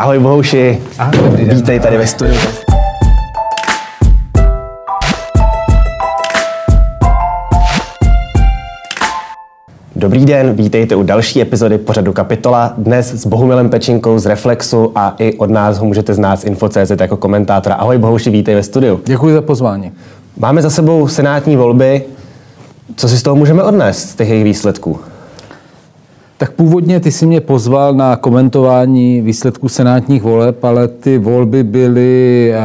Ahoj Bohuši. Ahoj, dobrý den. Vítej tady ve studiu. Dobrý den, vítejte u další epizody pořadu Kapitola. Dnes s Bohumilem Pečinkou z Reflexu a i od nás ho můžete znát z Info.cz jako komentátora. Ahoj Bohuši, vítej ve studiu. Děkuji za pozvání. Máme za sebou senátní volby. Co si z toho můžeme odnést, z těch jejich výsledků? Tak původně ty jsi mě pozval na komentování výsledků senátních voleb, ale ty volby byly eh,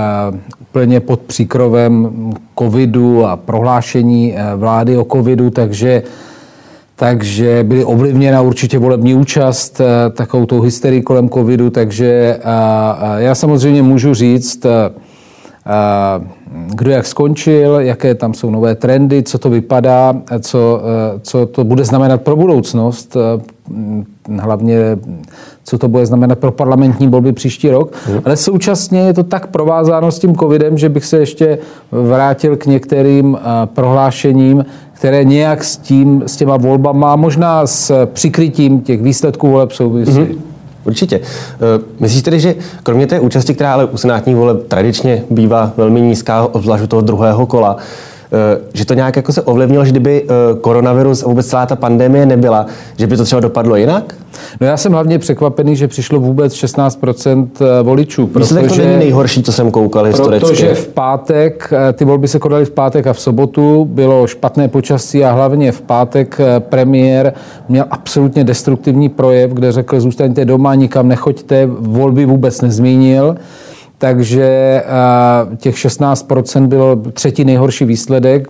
úplně pod příkrovem covidu a prohlášení eh, vlády o covidu, takže takže byly ovlivněna určitě volební účast, eh, takovou tou hysterii kolem covidu, takže já samozřejmě můžu říct, kdo jak skončil, jaké tam jsou nové trendy, co to vypadá, co, co to bude znamenat pro budoucnost, hlavně co to bude znamenat pro parlamentní volby příští rok. Hmm. Ale současně je to tak provázáno s tím covidem, že bych se ještě vrátil k některým prohlášením, které nějak s, tím, s těma volbama, možná s přikrytím těch výsledků voleb souvisí. Hmm. Určitě. Eh, myslíš tedy, že kromě té účasti, která ale u senátních voleb tradičně bývá velmi nízká, obzvlášť u toho druhého kola, Eh, že to nějak jako se ovlivnilo, že kdyby eh, koronavirus a vůbec celá ta pandemie nebyla, že by to třeba dopadlo jinak? No já jsem hlavně překvapený, že přišlo vůbec 16% eh, voličů. Protože to není nejhorší, co jsem koukal historicky. Protože v pátek, ty volby se konaly v pátek a v sobotu, bylo špatné počasí a hlavně v pátek premiér měl absolutně destruktivní projev, kde řekl, zůstaňte doma, nikam nechoďte, volby vůbec nezmínil takže těch 16% bylo třetí nejhorší výsledek.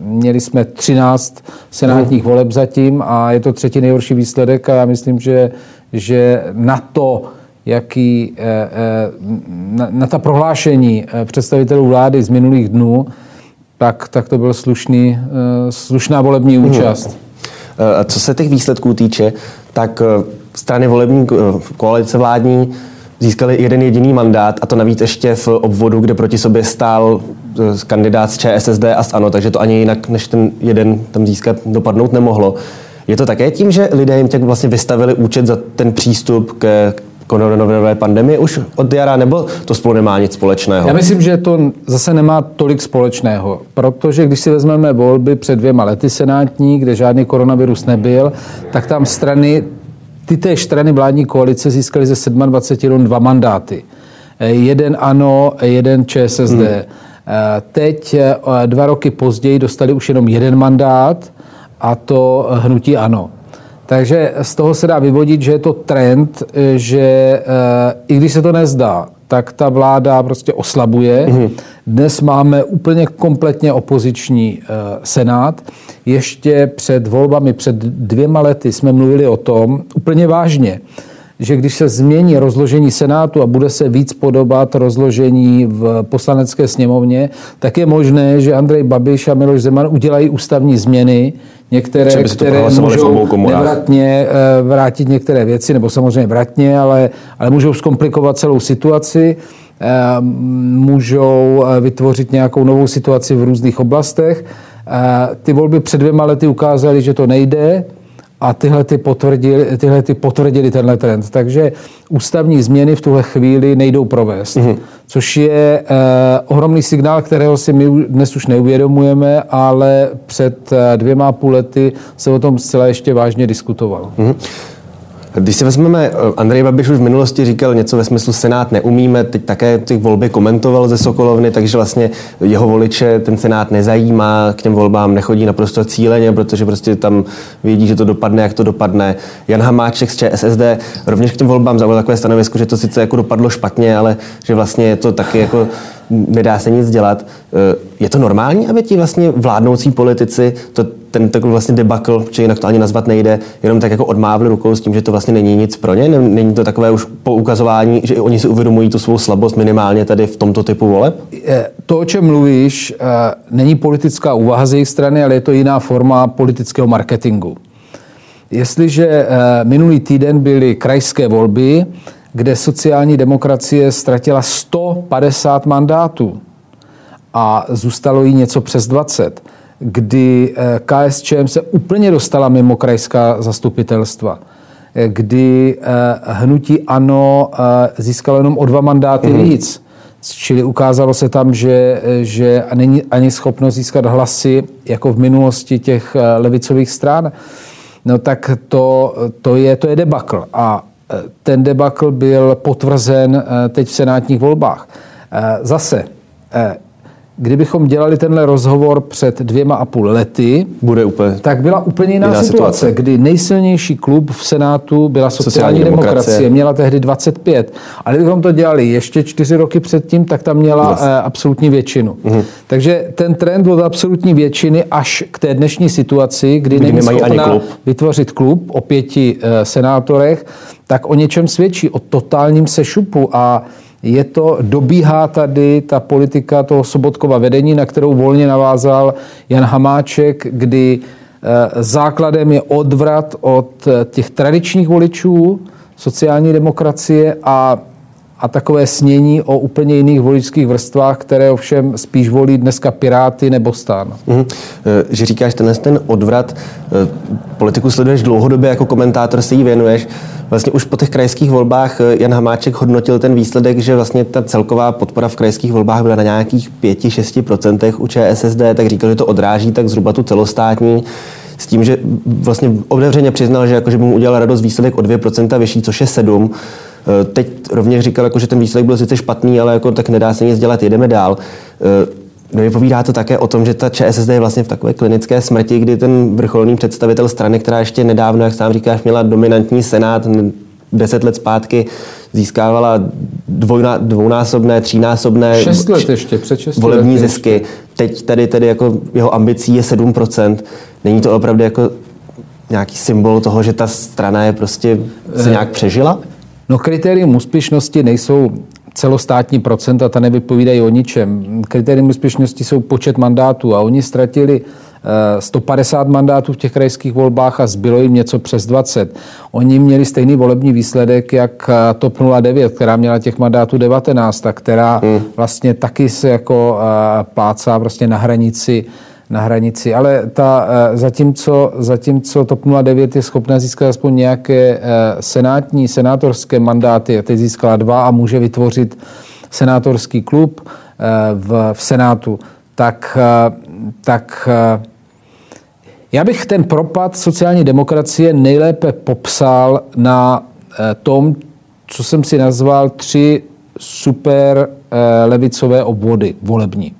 Měli jsme 13 senátních voleb zatím a je to třetí nejhorší výsledek a já myslím, že, že na to, jaký, e, e, na, na ta prohlášení e, představitelů vlády z minulých dnů, tak, tak to byl slušný, slušná volební mhm. účast. Co se těch výsledků týče, tak strany volební koalice vládní získali jeden jediný mandát a to navíc ještě v obvodu, kde proti sobě stál eh, kandidát z ČSSD a z ANO, takže to ani jinak než ten jeden tam získat dopadnout nemohlo. Je to také tím, že lidé jim tak vlastně vystavili účet za ten přístup k koronavirové pandemii už od jara, nebo to spolu nemá nic společného? Já myslím, že to zase nemá tolik společného, protože když si vezmeme volby před dvěma lety senátní, kde žádný koronavirus nebyl, tak tam strany ty té strany vládní koalice získaly ze 27 dva mandáty. Eh, jeden ANO, jeden ČSSD. Hmm. Eh, teď dva roky později dostali už jenom jeden mandát a to hnutí ANO. Takže z toho se dá vyvodit, že je to trend, že i když se to nezdá, tak ta vláda prostě oslabuje. Mm-hmm. Dnes máme úplně kompletně opoziční uh, senát. Ještě před volbami, před dvěma lety jsme mluvili o tom, úplně vážně, že když se změní rozložení Senátu a bude se víc podobat rozložení v poslanecké sněmovně, tak je možné, že Andrej Babiš a Miloš Zeman udělají ústavní změny, některé, které můžou nevratně eh, vrátit některé věci, nebo samozřejmě vratně, ale, ale můžou zkomplikovat celou situaci eh, můžou eh, vytvořit nějakou novou situaci v různých oblastech. Ty volby před dvěma lety ukázaly, že to nejde, a tyhle ty potvrdili, tyhle ty potvrdili tenhle trend. Takže ústavní změny v tuhle chvíli nejdou provést. Mm-hmm. Což je eh, ohromný signál, kterého si my dnes už neuvědomujeme, ale před eh, dvěma půl lety se o tom zcela ještě vážně diskutovalo. Mm-hmm. Když si vezmeme, eh, Andrej Babiš už v minulosti říkal něco ve smyslu Senát neumíme, teď také ty volby komentoval ze Sokolovny, takže vlastně jeho voliče ten Senát nezajímá, k těm volbám nechodí naprosto cíleně, protože prostě tam vědí, že to dopadne, jak to dopadne. Jan Hamáček z ČSSD rovněž k těm volbám zaujal takové stanovisko, že to sice jako dopadlo špatně, ale že vlastně je to taky jako nedá se nic dělat. Eh, je to normální, aby ti vlastně vládnoucí politici to, ten takový vlastně debakl, či jinak to ani nazvat nejde, jenom tak jako odmávli rukou s tím, že to vlastně není nic pro ně? Není to takové už poukazování, že oni si uvědomují tu svou slabost minimálně tady v tomto typu voleb? To, o čem mluvíš, eh, není politická úvaha z jejich strany, ale je to jiná forma politického marketingu. Jestliže eh, minulý týden byly krajské volby, kde sociální demokracie ztratila 150 mandátů a zůstalo jí něco přes 20, kdy eh, KSČM se úplně dostala mimo krajská zastupitelstva, kdy hnutí ANO získalo jenom o dva mandáty mm-hmm. víc. Čili ukázalo se tam, že, že není ani schopnost získat hlasy jako v minulosti těch levicových stran. No tak to, to, je, to je debakl. A ten debakl byl potvrzen teď v senátních volbách. Zase, kdybychom dělali tenhle rozhovor před dvěma a půl lety, Bude úplně tak byla úplně jiná, jiná situace, situace, kdy nejsilnější klub v Senátu byla sociální, sociální demokracie. demokracie, měla tehdy 25. A kdybychom to dělali ještě čtyři roky předtím, tak tam měla uh, absolutní většinu. Uh-huh. Takže ten trend od absolutní většiny až k té dnešní situaci, kdy, kdy není schopna klub. vytvořit klub o pěti uh, senátorech, tak o něčem svědčí, o totálním sešupu a je to, dobíhá tady ta politika toho Sobotkova vedení, na kterou volně navázal Jan Hamáček, kdy eh, základem je odvrat od eh, těch tradičních voličů sociální demokracie a a takové snění o úplně jiných voličských vrstvách, které ovšem spíš volí dneska Piráty nebo Stán. Mm-hmm. Že říkáš, tenhle ten odvrat, politiku sleduješ dlouhodobě jako komentátor, si ji věnuješ. Vlastně už po těch krajských volbách Jan Hamáček hodnotil ten výsledek, že vlastně ta celková podpora v krajských volbách byla na nějakých 5-6% u ČSSD, tak říkal, že to odráží tak zhruba tu celostátní s tím, že vlastně otevřeně přiznal, že, jako, že by mu udělal radost výsledek o 2% vyšší, což je 7. Eh, teď rovněž říkal, jako, že ten výsledek byl sice špatný, ale jako, tak nedá se nic dělat, jedeme dál. Eh, no vypovídá to také o tom, že ta ČSSD je vlastně v takové klinické smrti, kdy ten vrcholný představitel strany, která ještě nedávno, jak sám říkáš, měla dominantní senát, deset let zpátky získávala dvojná, dvounásobné, třínásobné šest let ještě, před šest volební let zisky. Teď tady, tady jako jeho ambicí je 7%. Není to opravdu jako nějaký symbol toho, že ta strana je prostě se nějak přežila? No kritérium úspěšnosti nejsou celostátní procenta, ta nevypovídají o ničem. Kritérium úspěšnosti jsou počet mandátů a oni ztratili 150 eh, mandátů v těch krajských volbách a zbylo jim něco přes 20. Oni měli stejný volební výsledek jak eh, TOP 09, která měla těch mandátů 19 a která hmm. vlastně taky se jako eh, plácá prostě na hranici na hranici. Ale ta, eh, zatímco, zatímco TOP 09 je schopná získat aspoň nějaké eh, senátní, senátorské mandáty, teď získala dva a může vytvořit senátorský klub eh, v, v Senátu, tak, tak já bych ten propad sociální demokracie nejlépe popsal na tom, co jsem si nazval tři super levicové obvody volební.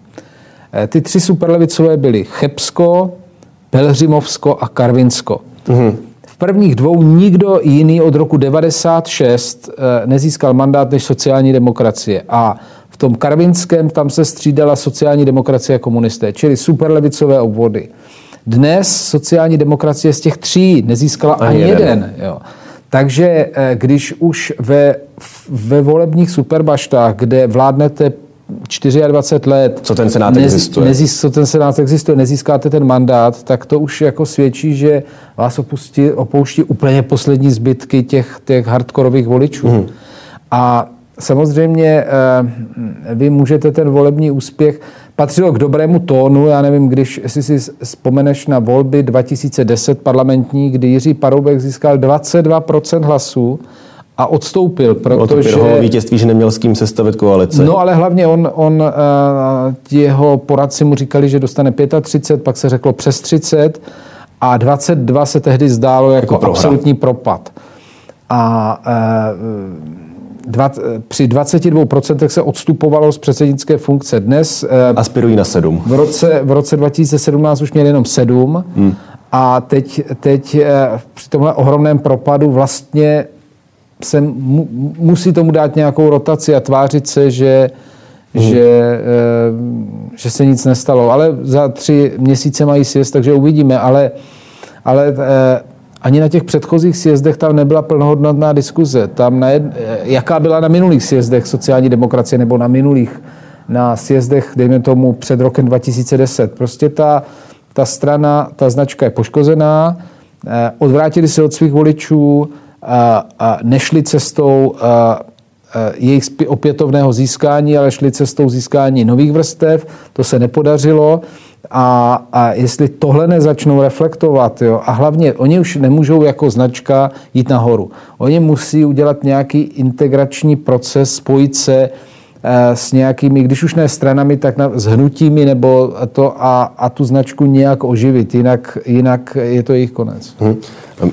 Eh, ty tři superlevicové byly Chebsko, Pelhřimovsko a Karvinsko. Mm-hmm. V prvních dvou nikdo jiný od roku 96 eh, nezískal mandát než sociální demokracie. A v tom Karvinském tam se střídala sociální demokracie a komunisté, čili superlevicové obvody. Dnes sociální demokracie z těch tří nezískala ani, ani jeden. jeden jo. Takže eh, když už ve, ve volebních superbaštách, kde vládnete 24 let. Co ten senát nez, existuje. Nezís, co ten senát existuje, nezískáte ten mandát, tak to už jako svědčí, že vás opustí, opouští úplně poslední zbytky těch, těch hardkorových voličů. Mm. A samozřejmě eh, vy můžete ten volební úspěch patřilo k dobrému tónu. Já nevím, když jestli si vzpomeneš na volby 2010 parlamentní, kdy Jiří Paroubek získal 22% hlasů, a odstoupil, protože... Od vítězství, že neměl s kým sestavit koalice. No ale hlavně on, on uh, jeho poradci mu říkali, že dostane 35, pak se řeklo přes 30 a 22 se tehdy zdálo jako, jako absolutní propad. A dva, při 22% se odstupovalo z předsednické funkce. Dnes... Uh, Aspirují na 7. V roce, v roce 2017 už měli jenom 7 hmm. a teď, teď při tomhle ohromném propadu vlastně se mu, musí tomu dát nějakou rotaci a tvářit se, že, hmm. že, e, že se nic nestalo. Ale za tři měsíce mají sjezd, takže uvidíme. Ale, ale e, ani na těch předchozích sjezdech tam nebyla plnohodnotná diskuze. Tam na jed, eh, jaká byla na minulých sjezdech sociální demokracie nebo na minulých na sjezdech, dejme tomu, před rokem 2010. Prostě ta, ta strana, ta značka je poškozená, odvrátili se od svých voličů, nešli cestou jejich opětovného získání, ale šli cestou získání nových vrstev. To se nepodařilo. A, a jestli tohle nezačnou reflektovat, jo, a hlavně oni už nemůžou jako značka jít nahoru. Oni musí udělat nějaký integrační proces, spojit se Eh, s nějakými, když už ne stranami, tak na, s hnutími nebo to a, a tu značku nějak oživit, jinak, jinak je to jejich konec. Hmm.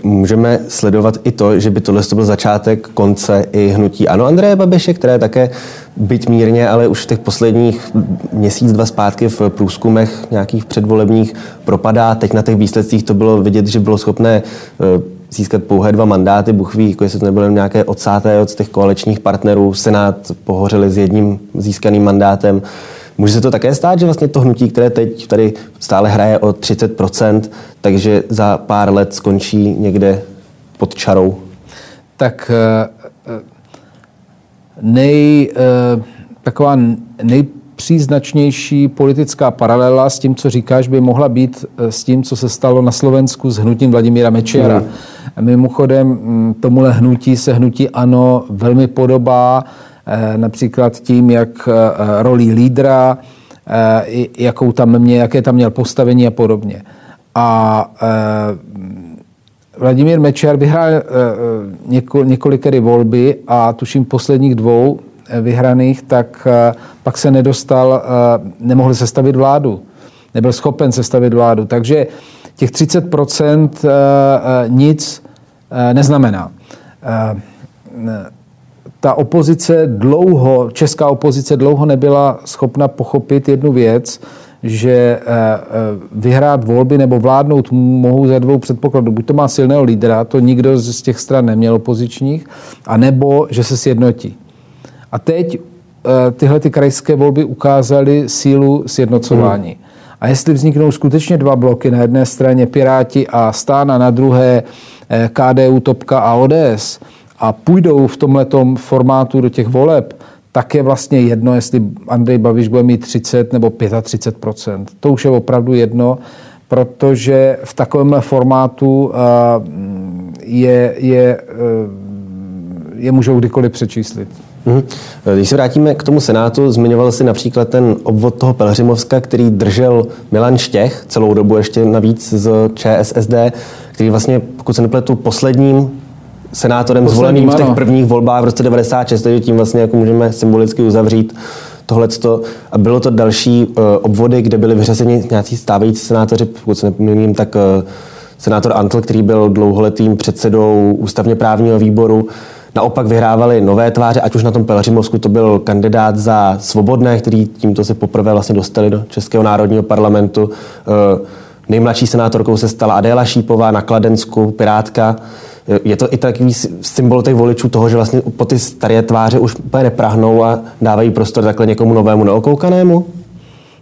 Můžeme sledovat i to, že by tohle byl začátek konce i hnutí Ano Andreje Babiše, které také byť mírně, ale už v těch posledních měsíc, dva zpátky v průzkumech nějakých předvolebních propadá. Teď na těch výsledcích to bylo vidět, že bylo schopné eh, získat pouhé dva mandáty. Bůh ví, jako jestli to nebylo nějaké odsáté od těch koaličních partnerů. Senát pohořeli s jedním získaným mandátem. Může se to také stát, že vlastně to hnutí, které teď tady stále hraje o 30%, takže za pár let skončí někde pod čarou? Tak eh, eh, nej, eh, taková nej, příznačnější politická paralela s tím, co říkáš, by mohla být eh, s tím, co se stalo na Slovensku s hnutím Vladimíra Mečiara. Hmm. Mimochodem, mm, tomuhle hnutí se hnutí ANO velmi podobá, eh, například tím, jak eh, roli lídra, jakou tam mě, jaké tam měl postavení a podobně. A Vladimír Mečiar vyhrál několikery volby a tuším posledních dvou vyhraných, tak eh, pak se nedostal, eh, nemohl sestavit vládu. Nebyl schopen sestavit vládu. Takže těch 30% eh, nic neznamená. Ta opozice dlouho, česká opozice dlouho nebyla schopna pochopit jednu věc, že vyhrát volby nebo vládnout mohou ze dvou předpokladů. Buď to má silného lídra, to nikdo z těch stran neměl opozičních, a nebo že se sjednotí. A teď eh, tyhle ty krajské volby ukázaly sílu sjednocování. Hmm. A jestli vzniknou skutečně dva bloky, na jedné straně Piráti a Stána, na druhé eh, KDU, Topka a ODS, a půjdou v tomhletom formátu do těch voleb, tak je vlastně jedno, jestli Andrej Babiš bude mít 30 nebo 35% To už je opravdu jedno, protože v takovém formátu eh, je, je, je můžou kdykoliv přečíslit. Mhm. Když se vrátíme k tomu Senátu, zmiňoval si například ten obvod toho Pelhřimovska, který držel Milan Štěch celou dobu ještě navíc z ČSSD, který vlastně, pokud se nepletu, posledním senátorem Posledním, zvoleným v těch prvních volbách v roce 96, takže tím vlastně jako můžeme symbolicky uzavřít tohleto. A bylo to další uh, obvody, kde byly vyřazeni nějací stávající senátoři, pokud se nepomíním, tak uh, senátor Antl, který byl dlouholetým předsedou ústavně právního výboru, naopak vyhrávali nové tváře, ať už na tom Pelřimovsku to byl kandidát za svobodné, který tímto se poprvé vlastně dostali do Českého národního parlamentu. Eh, nejmladší senátorkou se stala Adéla Šípová na Kladensku, Pirátka. Je to i takový symbol těch voličů toho, že vlastně po ty staré tváře už úplně neprahnou a dávají prostor takhle někomu novému neokoukanému?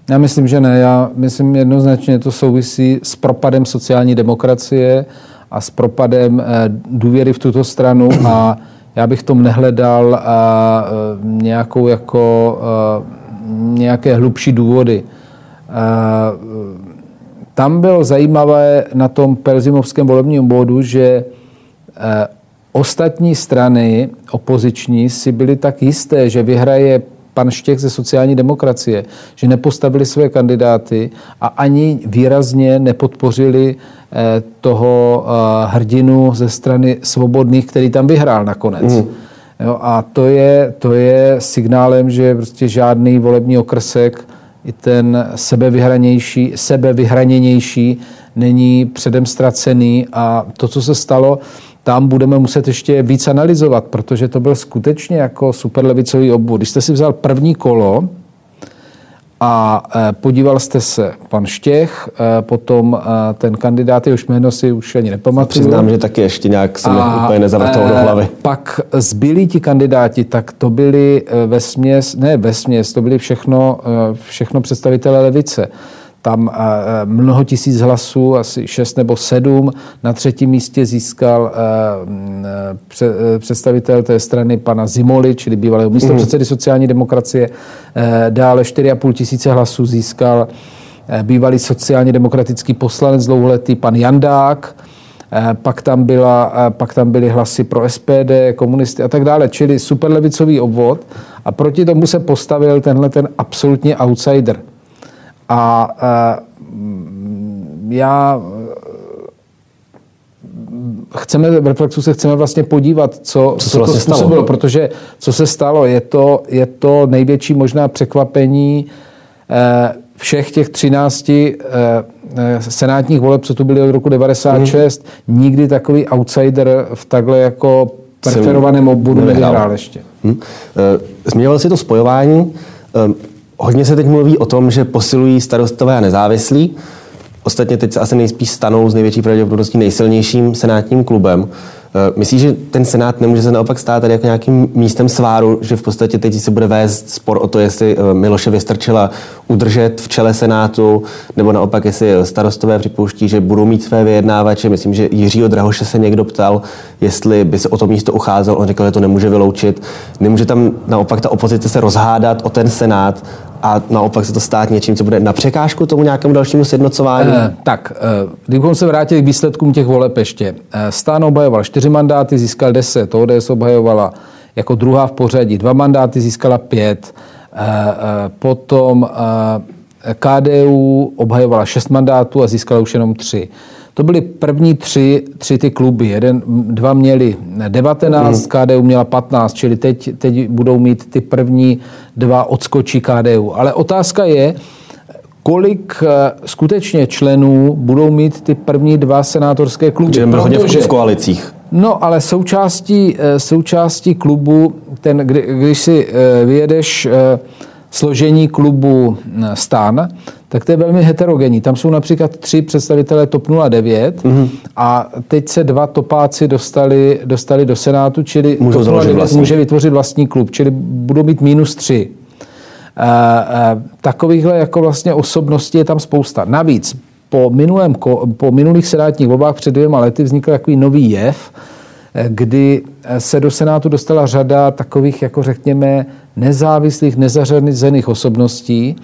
Já myslím, že ne. Já myslím jednoznačně, to souvisí s propadem sociální demokracie a s propadem eh, důvěry v tuto stranu a já bych tom nehledal a, a, nějakou jako a, nějaké hlubší důvody. A, tam bylo zajímavé na tom Pelzimovském volebním bodu, že ostatní strany opoziční si byly tak jisté, že vyhraje pan Štěch ze sociální demokracie, že nepostavili své kandidáty a ani výrazně nepodpořili eh, toho eh, hrdinu ze strany svobodných, který tam vyhrál nakonec. Mm. Jo, a to je, to je signálem, že prostě žádný volební okrsek, i ten sebevyhranější, sebevyhraněnější není předem ztracený a to, co se stalo, tam budeme muset ještě víc analyzovat, protože to byl skutečně jako superlevicový obvod. Když jste si vzal první kolo a e, podíval jste se pan Štěch, e, potom e, ten kandidát, jehož jméno si už ani nepamatuju. Přiznám, že taky ještě nějak se mi úplně nezavrtalo do hlavy. Pak zbylí ti kandidáti, tak to byli ve směs, ne ve směs, to byli všechno, všechno představitelé levice tam eh, eh, mnoho tisíc hlasů, asi šest nebo sedm. Na třetím místě získal eh, představitel té strany pana Zimoli, čili bývalého místo předsedy sociální demokracie. Dále 4,5 tisíce hlasů získal bývalý sociálně demokratický poslanec dlouholetý pan Jandák. Pak tam, byla, pak tam byly hlasy pro SPD, komunisty a tak dále, čili superlevicový obvod. A proti tomu se postavil tenhle ten absolutně outsider. A já chceme, v Reflexu se chceme vlastně podívat, co, co, co vlastně to způsobilo, stalo. protože co se stalo, je to, je to největší možná překvapení eh, všech těch 13 eh, eh, senátních voleb, co tu byly od roku 96. Hmm. Nikdy takový outsider v takhle jako preferovaném obvodu nevyhrál ještě. Hmm. Zmiňoval si to spojování. Hodně se teď mluví o tom, že posilují starostové a nezávislí. Ostatně teď se asi nejspíš stanou z největší pravděpodobností nejsilnějším senátním klubem. Eh, myslíš, že ten senát nemůže se naopak stát tady jako nějakým místem sváru, že v podstatě teď se bude vést spor o to, jestli eh, Miloše Vystrčila udržet v čele senátu, nebo naopak, jestli starostové připouští, že budou mít své vyjednávače. Myslím, že Jiřího Drahoše se někdo ptal, jestli by se o to místo ucházel. On řekl, že to nemůže vyloučit. Nemůže tam naopak ta opozice se rozhádat o ten senát a naopak se to stát něčím, co bude na překážku tomu nějakému dalšímu sjednocování? Eh, tak, eh, kdybychom se vrátili k výsledkům těch voleb ještě. Eh, Stán obhajoval čtyři mandáty, získal deset. ODS obhajovala jako druhá v pořadí. Dva mandáty získala pět. Eh, eh, potom eh, KDU obhajovala šest mandátů a získala už jenom tři. To byly první tři, tři ty kluby. Jeden, dva měli 19, mm. KDU měla 15, čili teď, teď budou mít ty první dva odskočí KDU. Ale otázka je, kolik eh, skutečně členů budou mít ty první dva senátorské kluby. Byl hodně v koalicích. No, ale součástí, eh, součástí klubu, ten, kdy, když si eh, vyjedeš složení klubu stan, tak to je velmi heterogenní. Tam jsou například tři představitelé TOP 09 mm-hmm. a teď se dva topáci dostali, dostali do Senátu, čili TOP 09 může vytvořit vlastní klub, čili budou mít minus tři. E, e, takovýchhle jako vlastně osobností je tam spousta. Navíc po, minulém, po minulých senátních volbách před dvěma lety vznikl takový nový jev, eh, kdy se do Senátu dostala řada takových, jako řekněme, nezávislých, nezařazených osobností,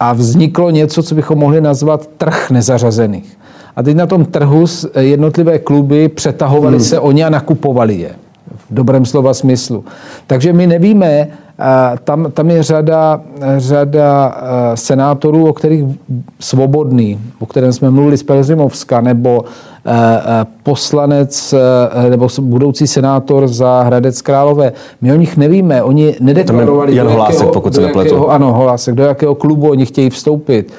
a vzniklo něco, co bychom mohli nazvat trh nezařazených. A teď na tom trhu jednotlivé kluby přetahovaly hmm. se oni a nakupovali je. V dobrém slova smyslu. Takže my nevíme, tam, tam je řada, řada senátorů, o kterých svobodný, o kterém jsme mluvili z Pelzimovska, nebo poslanec nebo budoucí senátor za Hradec Králové. My o nich nevíme, oni nedeklarovali, Jan Holásek, pokud se nepletu. Ano, Holásek, do jakého klubu oni chtějí vstoupit.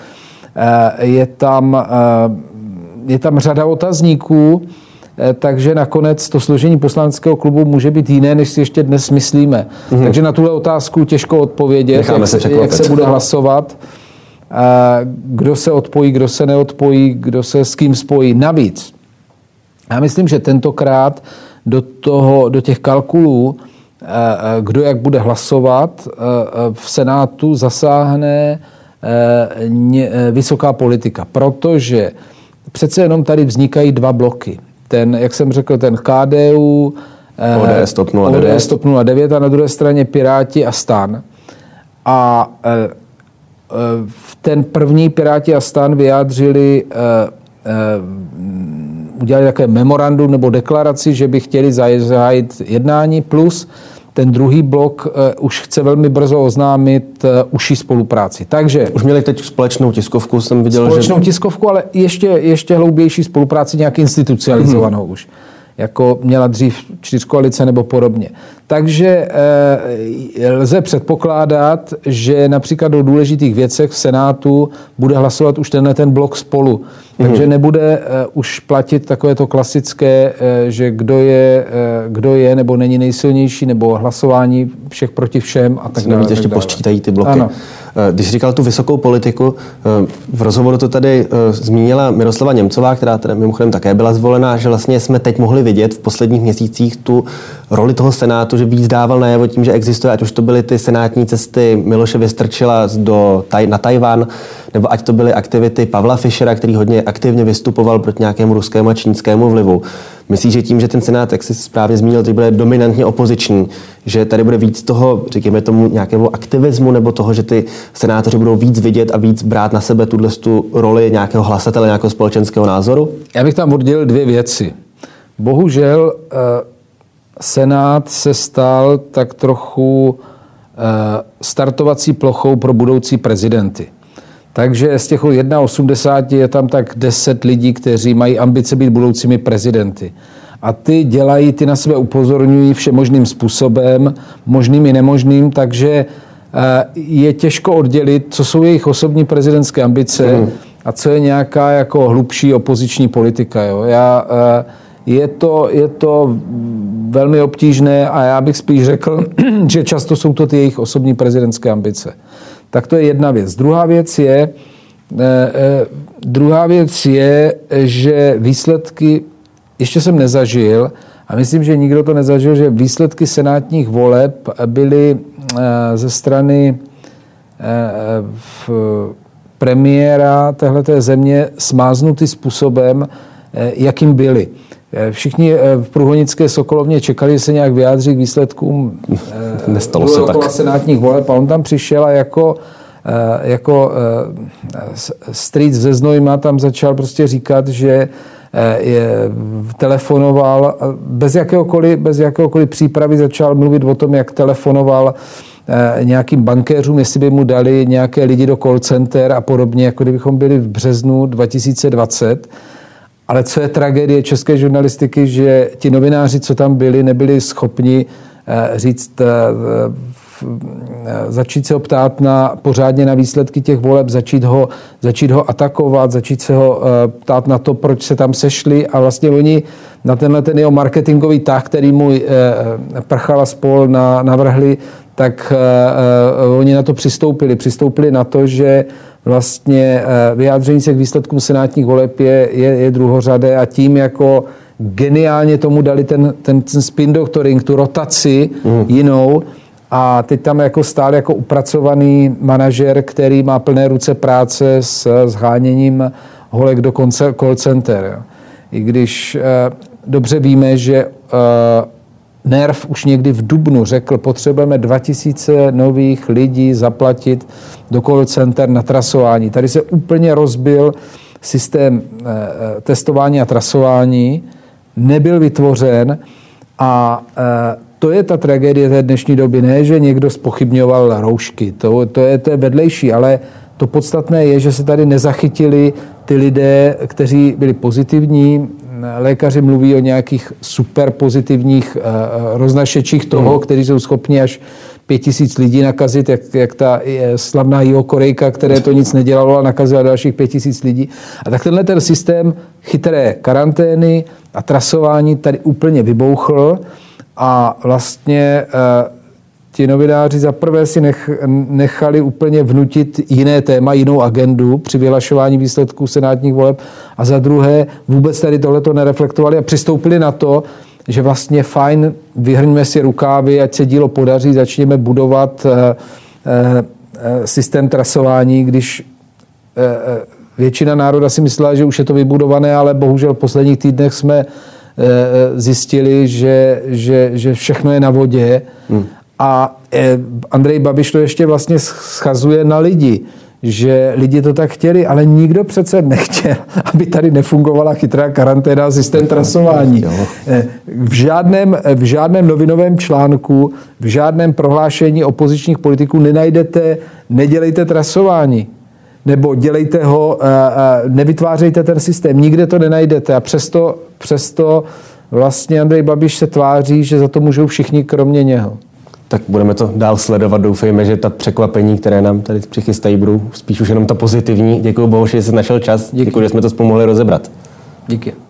Je tam, je tam řada otazníků, Eh, takže nakonec to složení poslaneckého klubu může být jiné, než si ještě dnes myslíme. Mm-hmm. Takže na tuhle otázku těžko odpovědět, jak se, jak se bude hlasovat, eh, kdo se odpojí, kdo se neodpojí, kdo se s kým spojí. Navíc, já myslím, že tentokrát do, toho, do těch kalkulů, eh, kdo jak bude hlasovat, v Senátu zasáhne vysoká politika, protože přece jenom tady vznikají dva bloky ten, jak jsem řekl, ten KDU, ODS TOP 09. ODS TOP 09 a na druhé straně Piráti a Stan. A e, e, v ten první Piráti a Stan vyjádřili, udělali také memorandum nebo deklaraci, že by chtěli zahájit jednání, plus ten druhý blok uh, už chce velmi brzo oznámit uh, užší spolupráci. Takže... Už měli teď společnou tiskovku, jsem viděl, Společnou že... tiskovku, ale ještě, ještě hloubější spolupráci, nějak institucionalizovanou hmm. už jako měla dřív čtyřkoalice nebo podobně. Takže e, lze předpokládat, že například o důležitých věcech v Senátu bude hlasovat už tenhle ten blok spolu. Takže mm. nebude e, už platit takové to klasické, e, že kdo je, e, kdo je nebo není nejsilnější, nebo hlasování všech proti všem a tak dále. ještě posčítají ty bloky. Ano. Když říkal tu vysokou politiku, v rozhovoru to tady zmínila Miroslava Němcová, která teda mimochodem také byla zvolená, že vlastně jsme teď mohli vidět v posledních měsících tu roli toho Senátu, že víc dával najevo tím, že existuje, ať už to byly ty senátní cesty Miloše Vystrčila do, na Tajvan, nebo ať to byly aktivity Pavla Fischera, který hodně aktivně vystupoval proti nějakému ruskému a čínskému vlivu. Myslíš, že tím, že ten Senát, jak jsi správně zmínil, teď bude dominantně opoziční, že tady bude víc toho, řekněme tomu, nějakého aktivismu nebo toho, že ty senátoři budou víc vidět a víc brát na sebe tuhle tu roli nějakého hlasatele, nějakého společenského názoru? Já bych tam oddělil dvě věci. Bohužel eh, Senát se stal tak trochu eh, startovací plochou pro budoucí prezidenty. Takže z těch 1,80 je tam tak 10 lidí, kteří mají ambice být budoucími prezidenty. A ty dělají, ty na sebe upozorňují všemožným způsobem, možným i nemožným, takže eh, je těžko oddělit, co jsou jejich osobní prezidentské ambice mm. a co je nějaká jako hlubší opoziční politika. Jo. Já, eh, je to, je to velmi obtížné a já bych spíš řekl, že často jsou to ty jejich osobní prezidentské ambice. Tak to je jedna věc. Druhá věc je, eh, eh, druhá věc je, že výsledky ještě jsem nezažil, a myslím, že nikdo to nezažil, že výsledky senátních voleb byly eh, ze strany premiéra téhleté země smáznuty způsobem, jakým byly. Všichni v Průhonické Sokolovně čekali, že se nějak vyjádří k výsledkům Nestalo se tak. senátních voleb a on tam přišel a jako jako street ze Znojma tam začal prostě říkat, že je, telefonoval, bez jakéhokoliv, bez jakéhokoliv přípravy začal mluvit o tom, jak telefonoval nějakým bankéřům, jestli by mu dali nějaké lidi do call center a podobně, jako kdybychom byli v březnu 2020. Ale co je tragédie české žurnalistiky, že ti novináři, co tam byli, nebyli schopni říct začít se ho ptát na, pořádně na výsledky těch voleb, začít ho, začít ho atakovat, začít se ho eh, ptát na to, proč se tam sešli a vlastně oni na tenhle ten jeho marketingový tah, který mu eh, Prchala spol na, navrhli, tak oni na to přistoupili. Přistoupili na to, že vlastně uh, vyjádření se k výsledkům senátních voleb je, je, je druhořadé a tím jako geniálně tomu dali ten, ten, ten spin doctoring, tu rotaci mm. jinou, a teď tam jako stál jako upracovaný manažer, který má plné ruce práce s zháněním holek do konce, call center. I když eh, dobře víme, že eh, NERV už někdy v Dubnu řekl, potřebujeme 2000 nových lidí zaplatit do call center na trasování. Tady se úplně rozbil systém eh, eh testování a trasování, nebyl vytvořen a eh, to je ta tragédie té dnešní doby. Ne, že někdo spochybňoval roušky, to, to, je, to je vedlejší, ale to podstatné je, že se tady nezachytili ty lidé, kteří byli pozitivní. Lékaři mluví o nějakých super pozitivních uh, roznašečích toho, hmm. kteří jsou schopni až pět tisíc lidí nakazit, jak, jak ta slavná Jiho Korejka, které to nic nedělalo a nakazila dalších pět tisíc lidí. A tak tenhle ten systém chytré karantény a trasování tady úplně vybouchl. A vlastně eh, ti novináři za prvé si nech, nechali úplně vnutit jiné téma, jinou agendu při vyhlašování výsledků senátních voleb a za druhé vůbec tady tohleto nereflektovali a přistoupili na to, že vlastně fajn, vyhrňme si rukávy, ať se dílo podaří, začněme budovat eh, eh, systém trasování, když většina národa si myslela, že už je to vybudované, ale bohužel v posledních týdnech jsme zjistili, že, že, že všechno je na vodě. Hmm. A eh, Andrej Babiš to ještě vlastně schazuje na lidi že lidi to tak chtěli, ale nikdo přece nechtěl, aby tady nefungovala chytrá karanténa a systém trasování. V žádném, v žádném novinovém článku, v žádném prohlášení opozičních politiků nenajdete, nedělejte trasování nebo dělejte ho, nevytvářejte ten systém, nikde to nenajdete a přesto, přesto vlastně Andrej Babiš se tváří, že za to můžou všichni kromě něho. Tak budeme to dál sledovat. Doufejme, že ta překvapení, které nám tady přichystají, budou spíš už jenom ta pozitivní. Děkuji bohu, že jsi našel čas. Děkuji, že jsme to spolu mohli rozebrat. Díky.